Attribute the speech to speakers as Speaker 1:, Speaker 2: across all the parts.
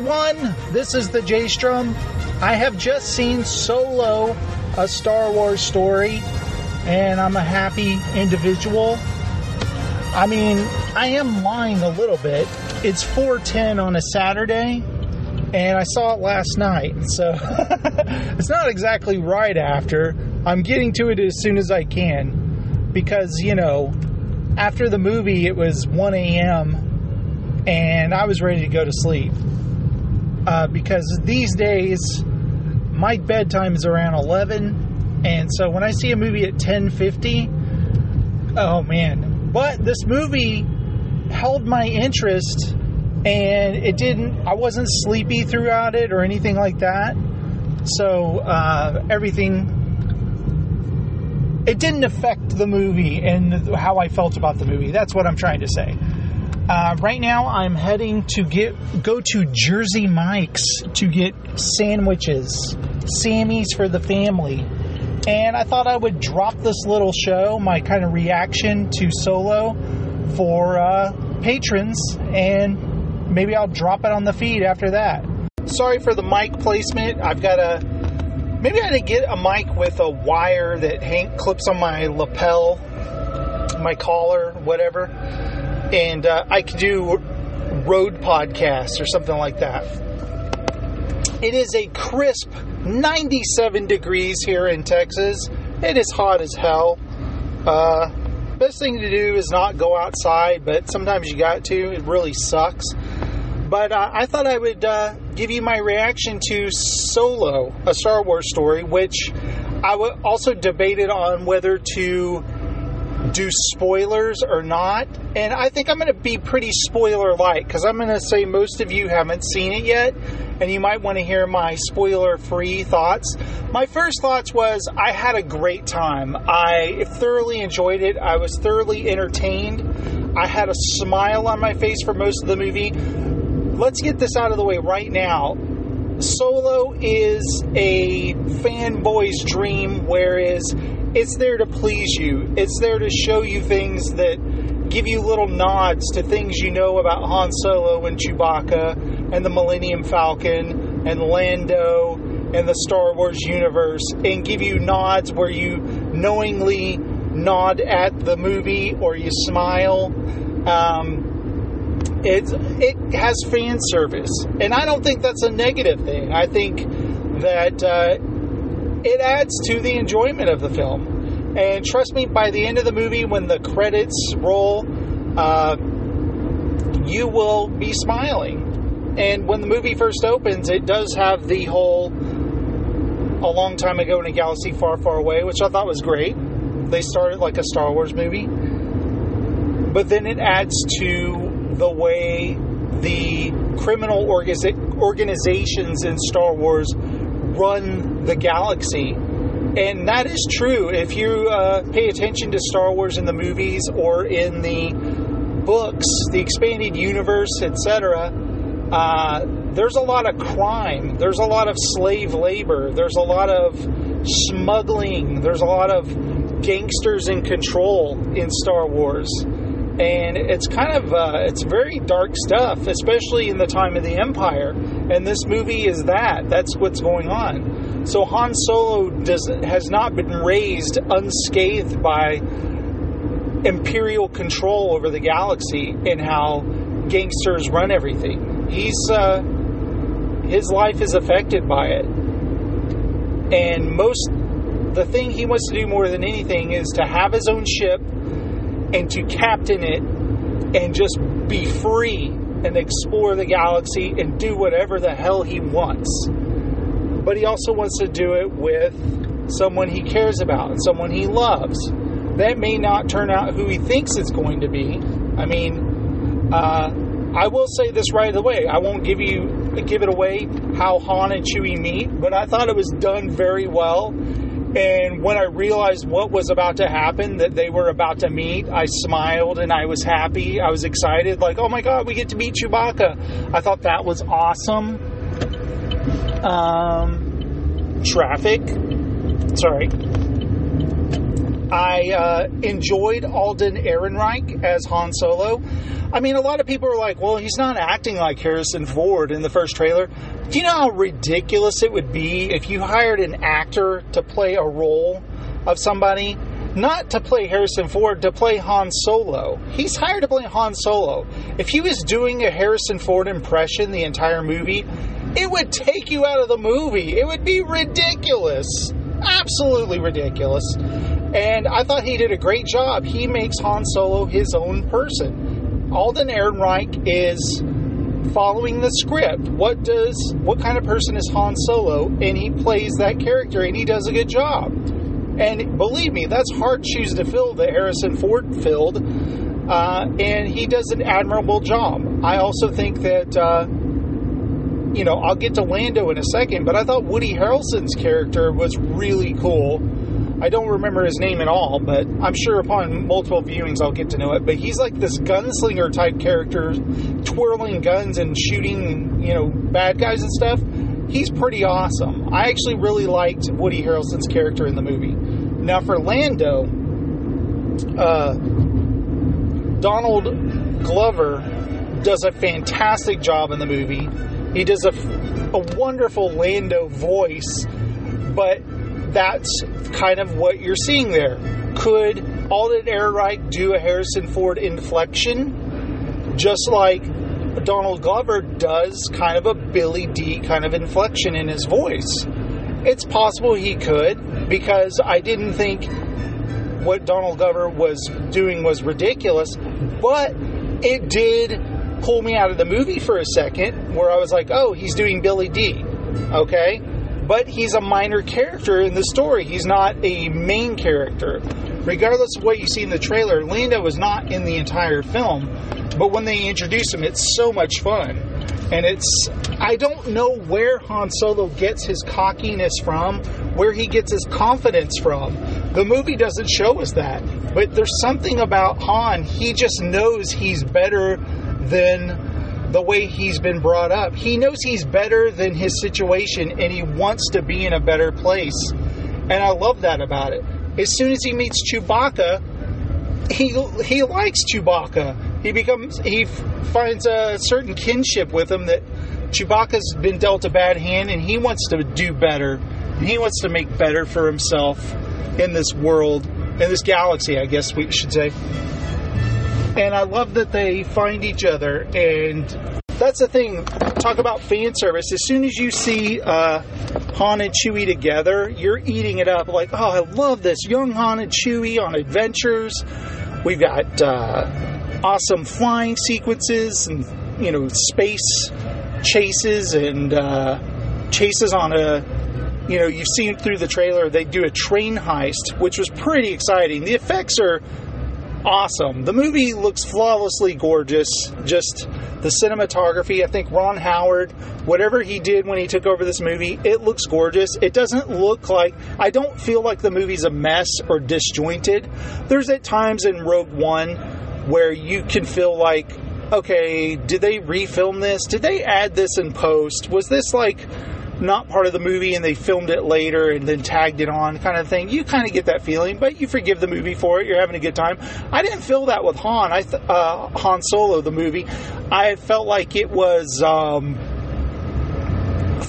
Speaker 1: everyone. This is the J Strum. I have just seen Solo, a Star Wars story, and I'm a happy individual. I mean, I am lying a little bit. It's 4:10 on a Saturday, and I saw it last night. So it's not exactly right after. I'm getting to it as soon as I can because, you know, after the movie it was 1 a.m. and I was ready to go to sleep. Uh, because these days my bedtime is around 11 and so when I see a movie at 10:50 oh man. But this movie held my interest and it didn't i wasn't sleepy throughout it or anything like that. So uh, everything it didn't affect the movie and how i felt about the movie. That's what i'm trying to say uh, right now i'm heading to get go to jersey mike's to get sandwiches sammy's for the family and i thought i would drop this little show my kind of reaction to solo for uh, patrons and maybe I'll drop it on the feed after that. Sorry for the mic placement. I've got a maybe I need to get a mic with a wire that hang, clips on my lapel, my collar, whatever, and uh, I could do road podcasts or something like that. It is a crisp 97 degrees here in Texas. It is hot as hell. Uh, best thing to do is not go outside, but sometimes you got to. It really sucks. But uh, I thought I would uh, give you my reaction to Solo, a Star Wars story, which I w- also debated on whether to do spoilers or not. And I think I'm going to be pretty spoiler light because I'm going to say most of you haven't seen it yet, and you might want to hear my spoiler free thoughts. My first thoughts was I had a great time. I thoroughly enjoyed it. I was thoroughly entertained. I had a smile on my face for most of the movie let's get this out of the way right now. Solo is a fanboy's dream, whereas it's there to please you. It's there to show you things that give you little nods to things you know about Han Solo and Chewbacca and the Millennium Falcon and Lando and the Star Wars universe and give you nods where you knowingly nod at the movie or you smile. Um, it's it has fan service, and I don't think that's a negative thing. I think that uh, it adds to the enjoyment of the film. And trust me, by the end of the movie, when the credits roll, uh, you will be smiling. And when the movie first opens, it does have the whole a long time ago in a galaxy far, far away, which I thought was great. They started like a Star Wars movie. But then it adds to the way the criminal organizations in Star Wars run the galaxy. And that is true. If you uh, pay attention to Star Wars in the movies or in the books, the expanded universe, etc., uh, there's a lot of crime. There's a lot of slave labor. There's a lot of smuggling. There's a lot of gangsters in control in Star Wars and it's kind of uh, it's very dark stuff, especially in the time of the Empire. And this movie is that. That's what's going on. So Han Solo does has not been raised unscathed by imperial control over the galaxy and how gangsters run everything. He's uh, his life is affected by it, and most the thing he wants to do more than anything is to have his own ship and to captain it and just be free and explore the galaxy and do whatever the hell he wants. But he also wants to do it with someone he cares about and someone he loves. That may not turn out who he thinks it's going to be. I mean, uh, I will say this right away. I won't give you give it away how Han and Chewie meet, but I thought it was done very well and when I realized what was about to happen, that they were about to meet, I smiled and I was happy. I was excited, like, oh my god, we get to meet Chewbacca. I thought that was awesome. Um, traffic. Sorry. I uh, enjoyed Alden Ehrenreich as Han Solo. I mean, a lot of people are like, well, he's not acting like Harrison Ford in the first trailer. Do you know how ridiculous it would be if you hired an actor to play a role of somebody? Not to play Harrison Ford, to play Han Solo. He's hired to play Han Solo. If he was doing a Harrison Ford impression the entire movie, it would take you out of the movie. It would be ridiculous. Absolutely ridiculous. And I thought he did a great job. He makes Han Solo his own person. Alden Ehrenreich is following the script. What does what kind of person is Han Solo? And he plays that character and he does a good job. And believe me, that's hard shoes to fill that Harrison Ford filled. Uh, and he does an admirable job. I also think that uh, you know, I'll get to Lando in a second, but I thought Woody Harrelson's character was really cool. I don't remember his name at all, but I'm sure upon multiple viewings I'll get to know it. But he's like this gunslinger type character, twirling guns and shooting, you know, bad guys and stuff. He's pretty awesome. I actually really liked Woody Harrelson's character in the movie. Now for Lando, uh, Donald Glover does a fantastic job in the movie he does a, a wonderful Lando voice, but that's kind of what you're seeing there. Could Alden Ehrenreich do a Harrison Ford inflection, just like Donald Glover does kind of a Billy Dee kind of inflection in his voice? It's possible he could, because I didn't think what Donald Glover was doing was ridiculous, but it did pull me out of the movie for a second where I was like, oh, he's doing Billy Dee. Okay? But he's a minor character in the story. He's not a main character. Regardless of what you see in the trailer, Lando was not in the entire film. But when they introduce him, it's so much fun. And it's, I don't know where Han Solo gets his cockiness from, where he gets his confidence from. The movie doesn't show us that. But there's something about Han, he just knows he's better than the way he's been brought up. He knows he's better than his situation and he wants to be in a better place. And I love that about it. As soon as he meets Chewbacca, he he likes Chewbacca. He becomes he finds a certain kinship with him that Chewbacca's been dealt a bad hand and he wants to do better. He wants to make better for himself in this world, in this galaxy, I guess we should say and I love that they find each other. And that's the thing. Talk about fan service. As soon as you see uh, Han and Chewie together, you're eating it up. Like, oh, I love this young Han and Chewie on adventures. We've got uh, awesome flying sequences and you know space chases and uh, chases on a you know, you've seen through the trailer, they do a train heist, which was pretty exciting. The effects are awesome. The movie looks flawlessly gorgeous. Just the cinematography, I think Ron Howard, whatever he did when he took over this movie, it looks gorgeous. It doesn't look like, I don't feel like the movie's a mess or disjointed. There's at times in Rogue One where you can feel like, okay, did they refilm this? Did they add this in post? Was this like not part of the movie and they filmed it later and then tagged it on kind of thing. You kind of get that feeling, but you forgive the movie for it. You're having a good time. I didn't feel that with Han. I th- uh, Han Solo, the movie. I felt like it was. Um,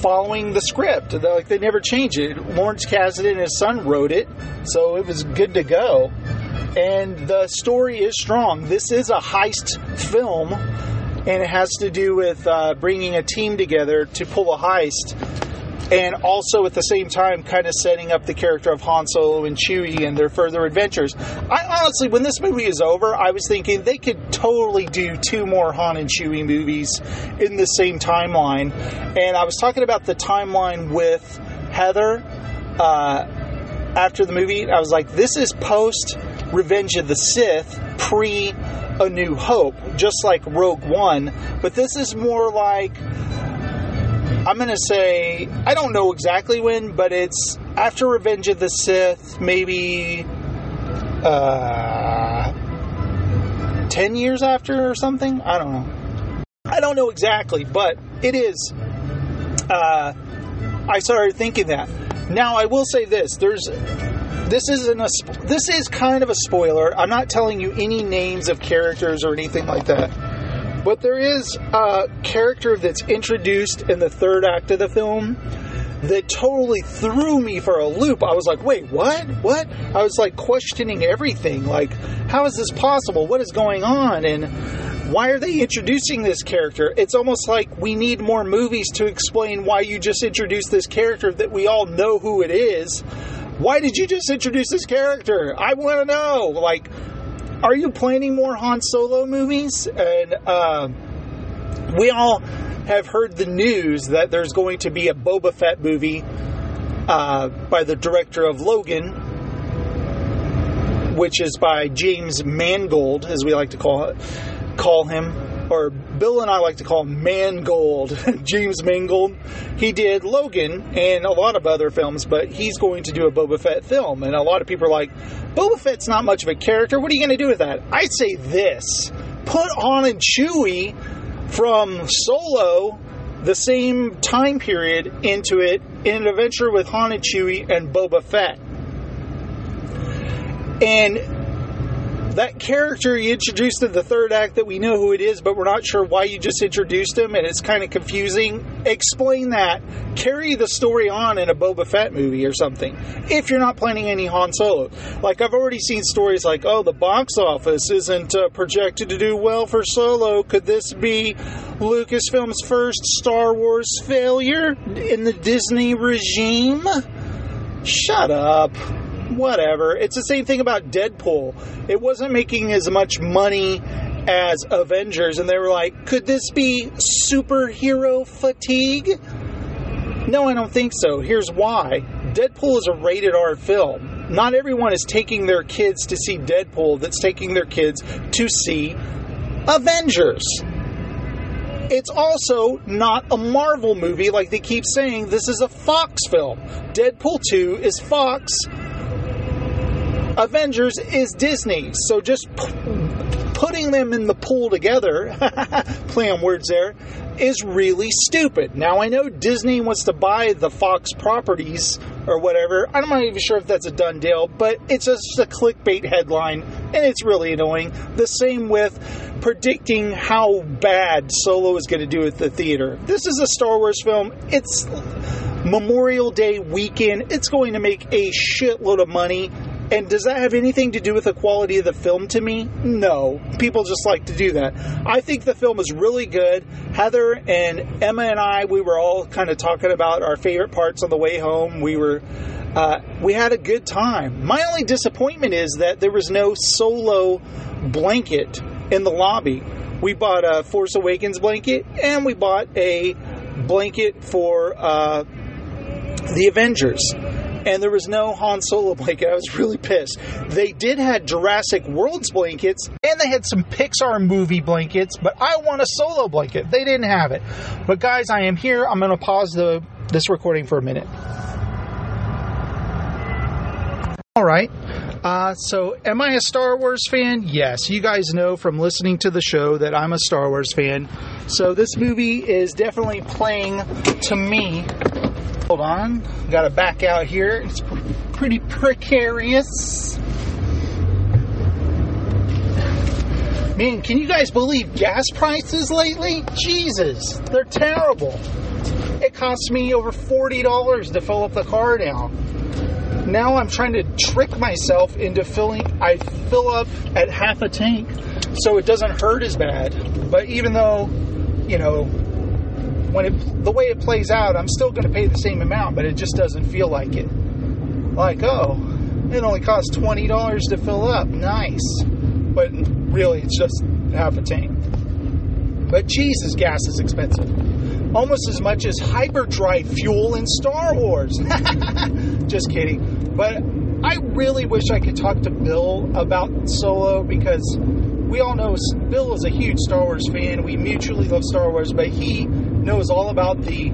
Speaker 1: following the script. Like they never changed it. Lawrence Kasdan and his son wrote it, so it was good to go. And the story is strong. This is a heist film, and it has to do with uh, bringing a team together to pull a heist and also at the same time kind of setting up the character of Han Solo and Chewie and their further adventures. I honestly, when this movie is over, I was thinking they could totally do two more Han and Chewie movies in the same timeline. And I was talking about the timeline with Heather uh, after the movie. I was like, this is post Revenge of the Sith, pre A New Hope, just like Rogue One, but this is more like I'm going to say, I don't know exactly when, but it's after Revenge of the Sith, maybe uh, 10 years after or something. I don't know. I don't know exactly, but it is. Uh, I started thinking that. Now, I will say this there's this isn't a this is kind of a spoiler. I'm not telling you any names of characters or anything like that. But there is a character that's introduced in the third act of the film that totally threw me for a loop. I was like, wait, what? What? I was like questioning everything. Like, how is this possible? What is going on? And why are they introducing this character? It's almost like we need more movies to explain why you just introduced this character that we all know who it is. Why did you just introduce this character? I want to know. Like, are you planning more Han Solo movies? And uh, we all have heard the news that there's going to be a Boba Fett movie uh, by the director of Logan, which is by James Mangold, as we like to call it, call him, or Bill and I like to call him Mangold, James Mangold. He did Logan and a lot of other films, but he's going to do a Boba Fett film, and a lot of people are like, Boba Fett's not much of a character. What are you going to do with that? I say this: put on and Chewie from Solo, the same time period, into it in an adventure with Han and Chewie and Boba Fett. And that character you introduced in the third act that we know who it is, but we're not sure why you just introduced him and it's kind of confusing. Explain that. Carry the story on in a Boba Fett movie or something. If you're not planning any Han Solo. Like, I've already seen stories like, oh, the box office isn't uh, projected to do well for Solo. Could this be Lucasfilm's first Star Wars failure in the Disney regime? Shut up whatever. It's the same thing about Deadpool. It wasn't making as much money as Avengers, and they were like, could this be superhero fatigue? No, I don't think so. Here's why Deadpool is a rated R film. Not everyone is taking their kids to see Deadpool, that's taking their kids to see Avengers. It's also not a Marvel movie like they keep saying. This is a Fox film. Deadpool 2 is Fox. Avengers is Disney. So just p- putting them in the pool together, play on words there, is really stupid. Now I know Disney wants to buy the Fox properties or whatever. I'm not even sure if that's a done deal, but it's just a clickbait headline and it's really annoying. The same with predicting how bad Solo is going to do at the theater. This is a Star Wars film. It's Memorial Day weekend. It's going to make a shitload of money and does that have anything to do with the quality of the film to me? No. People just like to do that. I think the film is really good. Heather and Emma and I, we were all kind of talking about our favorite parts on the way home. We were. Uh, we had a good time. My only disappointment is that there was no solo blanket in the lobby. We bought a Force Awakens blanket and we bought a blanket for uh, the Avengers and there was no Han Solo blanket. I was really pissed. They did have Jurassic World's blankets, and they had some Pixar movie blankets, but I want a Solo blanket. They didn't have it. But guys, I am here. I'm going to pause the this recording for a minute. All right. Uh, so, am I a Star Wars fan? Yes. You guys know from listening to the show that I'm a Star Wars fan. So, this movie is definitely playing to me Hold on. Got to back out here. It's pretty precarious. Man, can you guys believe gas prices lately? Jesus, they're terrible. It costs me over $40 to fill up the car now. Now I'm trying to trick myself into filling, I fill up at half a tank so it doesn't hurt as bad. But even though, you know, when it the way it plays out, I'm still going to pay the same amount, but it just doesn't feel like it. Like, oh, it only costs twenty dollars to fill up. Nice, but really, it's just half a tank. But Jesus, gas is expensive. Almost as much as hyperdrive fuel in Star Wars. just kidding. But I really wish I could talk to Bill about Solo because we all know Bill is a huge Star Wars fan. We mutually love Star Wars, but he knows all about the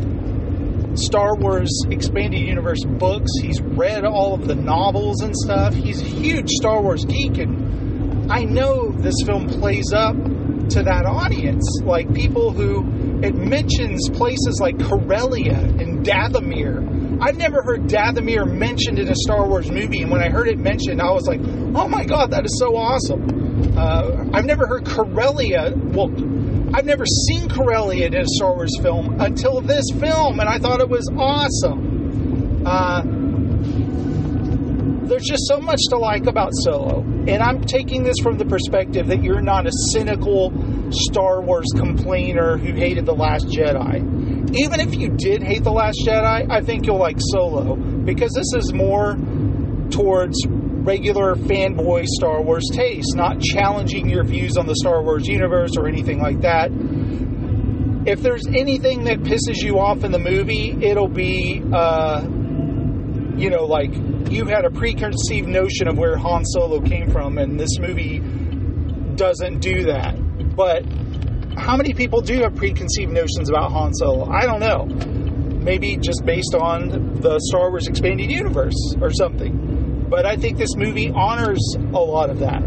Speaker 1: Star Wars Expanded Universe books. He's read all of the novels and stuff. He's a huge Star Wars geek, and I know this film plays up to that audience. Like people who it mentions places like Corellia and Dathomir I've never heard Dathomir mentioned in a Star Wars movie, and when I heard it mentioned, I was like, "Oh my god, that is so awesome!" Uh, I've never heard Corellia. Well, I've never seen Corellia in a Star Wars film until this film, and I thought it was awesome. Uh, there's just so much to like about Solo, and I'm taking this from the perspective that you're not a cynical Star Wars complainer who hated The Last Jedi. Even if you did hate The Last Jedi, I think you'll like Solo because this is more towards regular fanboy Star Wars taste, not challenging your views on the Star Wars universe or anything like that. If there's anything that pisses you off in the movie, it'll be, uh, you know, like you had a preconceived notion of where Han Solo came from, and this movie doesn't do that. But how many people do have preconceived notions about Han Solo? I don't know. Maybe just based on the Star Wars expanded universe or something. But I think this movie honors a lot of that.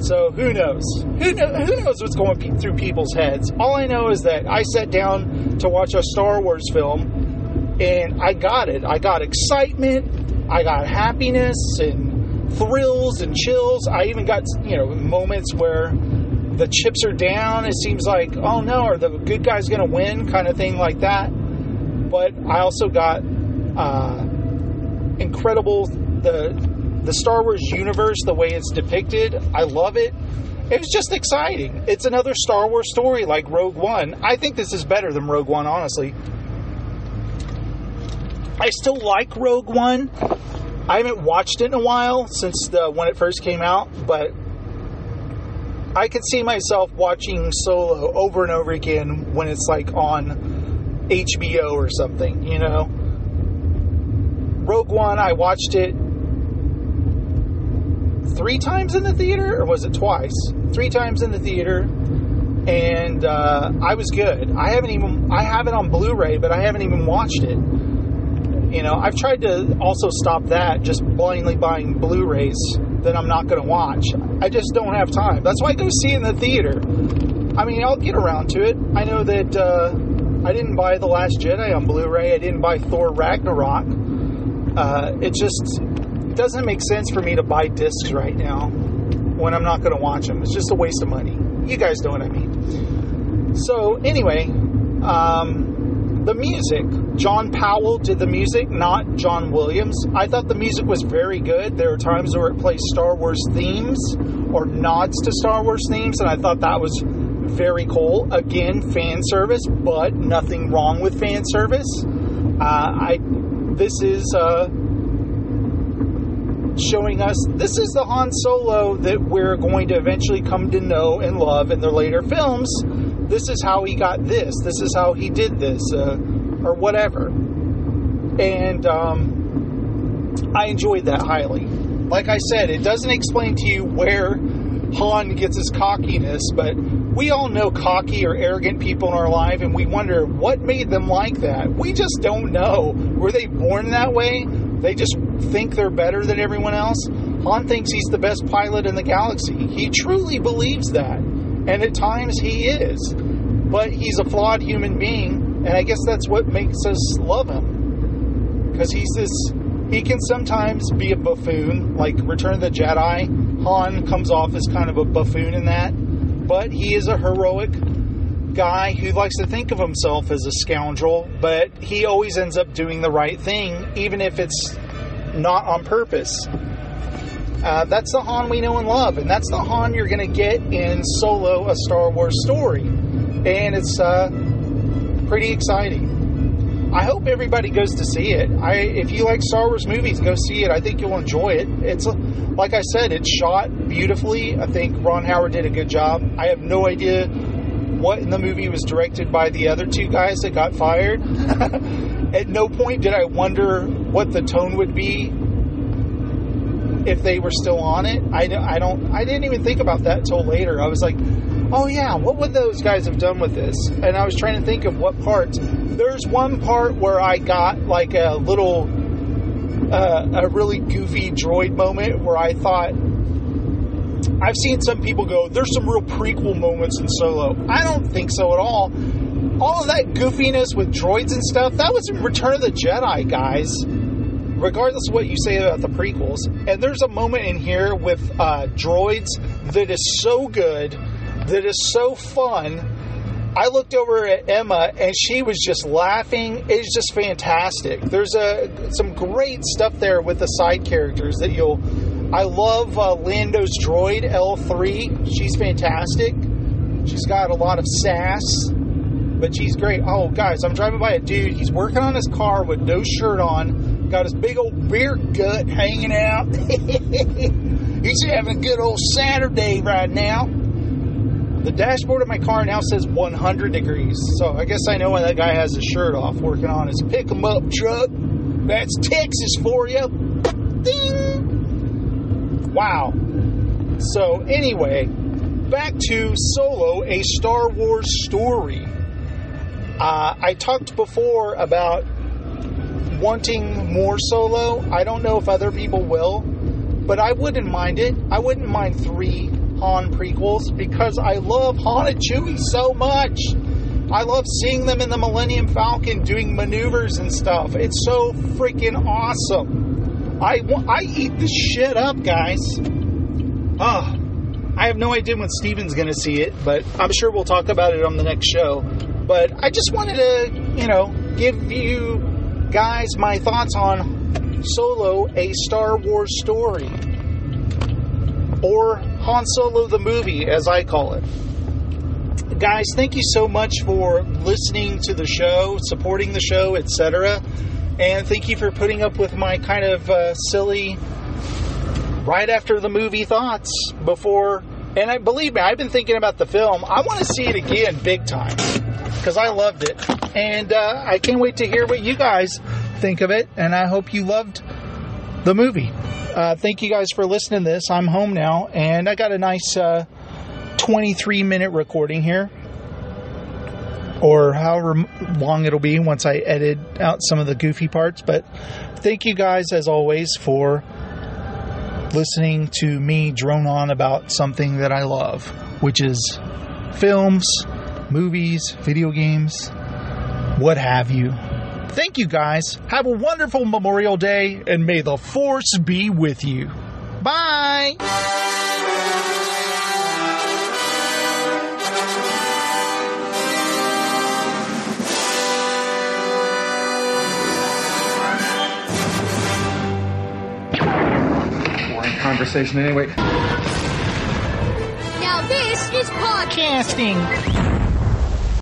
Speaker 1: So who knows? Who, know, who knows what's going pe- through people's heads? All I know is that I sat down to watch a Star Wars film and I got it. I got excitement, I got happiness and thrills and chills. I even got, you know, moments where the chips are down. It seems like, oh no, are the good guys going to win? Kind of thing like that. But I also got uh, incredible the the Star Wars universe, the way it's depicted. I love it. It was just exciting. It's another Star Wars story like Rogue One. I think this is better than Rogue One, honestly. I still like Rogue One. I haven't watched it in a while since the when it first came out, but I could see myself watching Solo over and over again when it's like on HBO or something, you know. Rogue One, I watched it three times in the theater, or was it twice? Three times in the theater, and uh, I was good. I haven't even I have it on Blu-ray, but I haven't even watched it. You know, I've tried to also stop that, just blindly buying Blu-rays that I'm not going to watch. I just don't have time. That's why I go see it in the theater. I mean, I'll get around to it. I know that uh, I didn't buy The Last Jedi on Blu-ray. I didn't buy Thor Ragnarok. Uh, it just doesn't make sense for me to buy discs right now when I'm not going to watch them. It's just a waste of money. You guys know what I mean. So, anyway, um, the music. John Powell did the music, not John Williams. I thought the music was very good. There are times where it plays Star Wars themes or nods to Star Wars themes, and I thought that was very cool. Again, fan service, but nothing wrong with fan service. Uh, I this is uh, showing us this is the Han Solo that we're going to eventually come to know and love in the later films. This is how he got this. This is how he did this, uh, or whatever. And um, I enjoyed that highly. Like I said, it doesn't explain to you where Han gets his cockiness, but we all know cocky or arrogant people in our life, and we wonder what made them like that. We just don't know. Were they born that way? They just think they're better than everyone else. Han thinks he's the best pilot in the galaxy. He truly believes that. And at times he is. But he's a flawed human being, and I guess that's what makes us love him. Because he's this, he can sometimes be a buffoon, like Return of the Jedi. Han comes off as kind of a buffoon in that. But he is a heroic guy who likes to think of himself as a scoundrel, but he always ends up doing the right thing, even if it's not on purpose. Uh, that's the Han we know and love, and that's the Han you're going to get in Solo, a Star Wars story. And it's uh, pretty exciting. I hope everybody goes to see it. I, if you like Star Wars movies, go see it. I think you'll enjoy it. It's like I said, it's shot beautifully. I think Ron Howard did a good job. I have no idea what in the movie was directed by the other two guys that got fired. At no point did I wonder what the tone would be if they were still on it. I, I don't. I didn't even think about that till later. I was like, oh yeah, what would those guys have done with this? And I was trying to think of what parts. There's one part where I got like a little, uh, a really goofy droid moment where I thought I've seen some people go, there's some real prequel moments in Solo. I don't think so at all. all of that goofiness with droids and stuff, that was in Return of the Jedi, guys. Regardless of what you say about the prequels. And there's a moment in here with uh, droids that is so good, that is so fun. I looked over at Emma and she was just laughing. It's just fantastic. There's a some great stuff there with the side characters that you'll. I love uh, Lando's droid L3. She's fantastic. She's got a lot of sass but she's great. Oh, guys, I'm driving by a dude. He's working on his car with no shirt on, got his big old beer gut hanging out. He's having a good old Saturday right now. The dashboard of my car now says 100 degrees, so I guess I know when that guy has his shirt off working on his pick 'em up truck. That's Texas for you. Ding! Wow. So, anyway, back to Solo, a Star Wars story. Uh, I talked before about wanting more solo. I don't know if other people will, but I wouldn't mind it. I wouldn't mind three Han prequels because I love Han and Chewie so much. I love seeing them in the Millennium Falcon doing maneuvers and stuff. It's so freaking awesome. I, I eat the shit up, guys. Ah, I have no idea when Steven's going to see it, but I'm sure we'll talk about it on the next show. But I just wanted to, you know, give you guys my thoughts on Solo, a Star Wars story. Or Han Solo the movie, as I call it. Guys, thank you so much for listening to the show, supporting the show, etc. And thank you for putting up with my kind of uh, silly right after the movie thoughts before. And I believe me, I've been thinking about the film. I want to see it again, big time, because I loved it, and uh, I can't wait to hear what you guys think of it. And I hope you loved the movie. Uh, thank you guys for listening to this. I'm home now, and I got a nice uh, 23 minute recording here, or however long it'll be once I edit out some of the goofy parts. But thank you guys, as always, for listening to me drone on about something that I love, which is films, movies, video games, what have you. Thank you guys. Have a wonderful Memorial Day and may the force be with you. Bye.
Speaker 2: Boring conversation anyway.
Speaker 3: Now this is podcasting.
Speaker 1: Casting.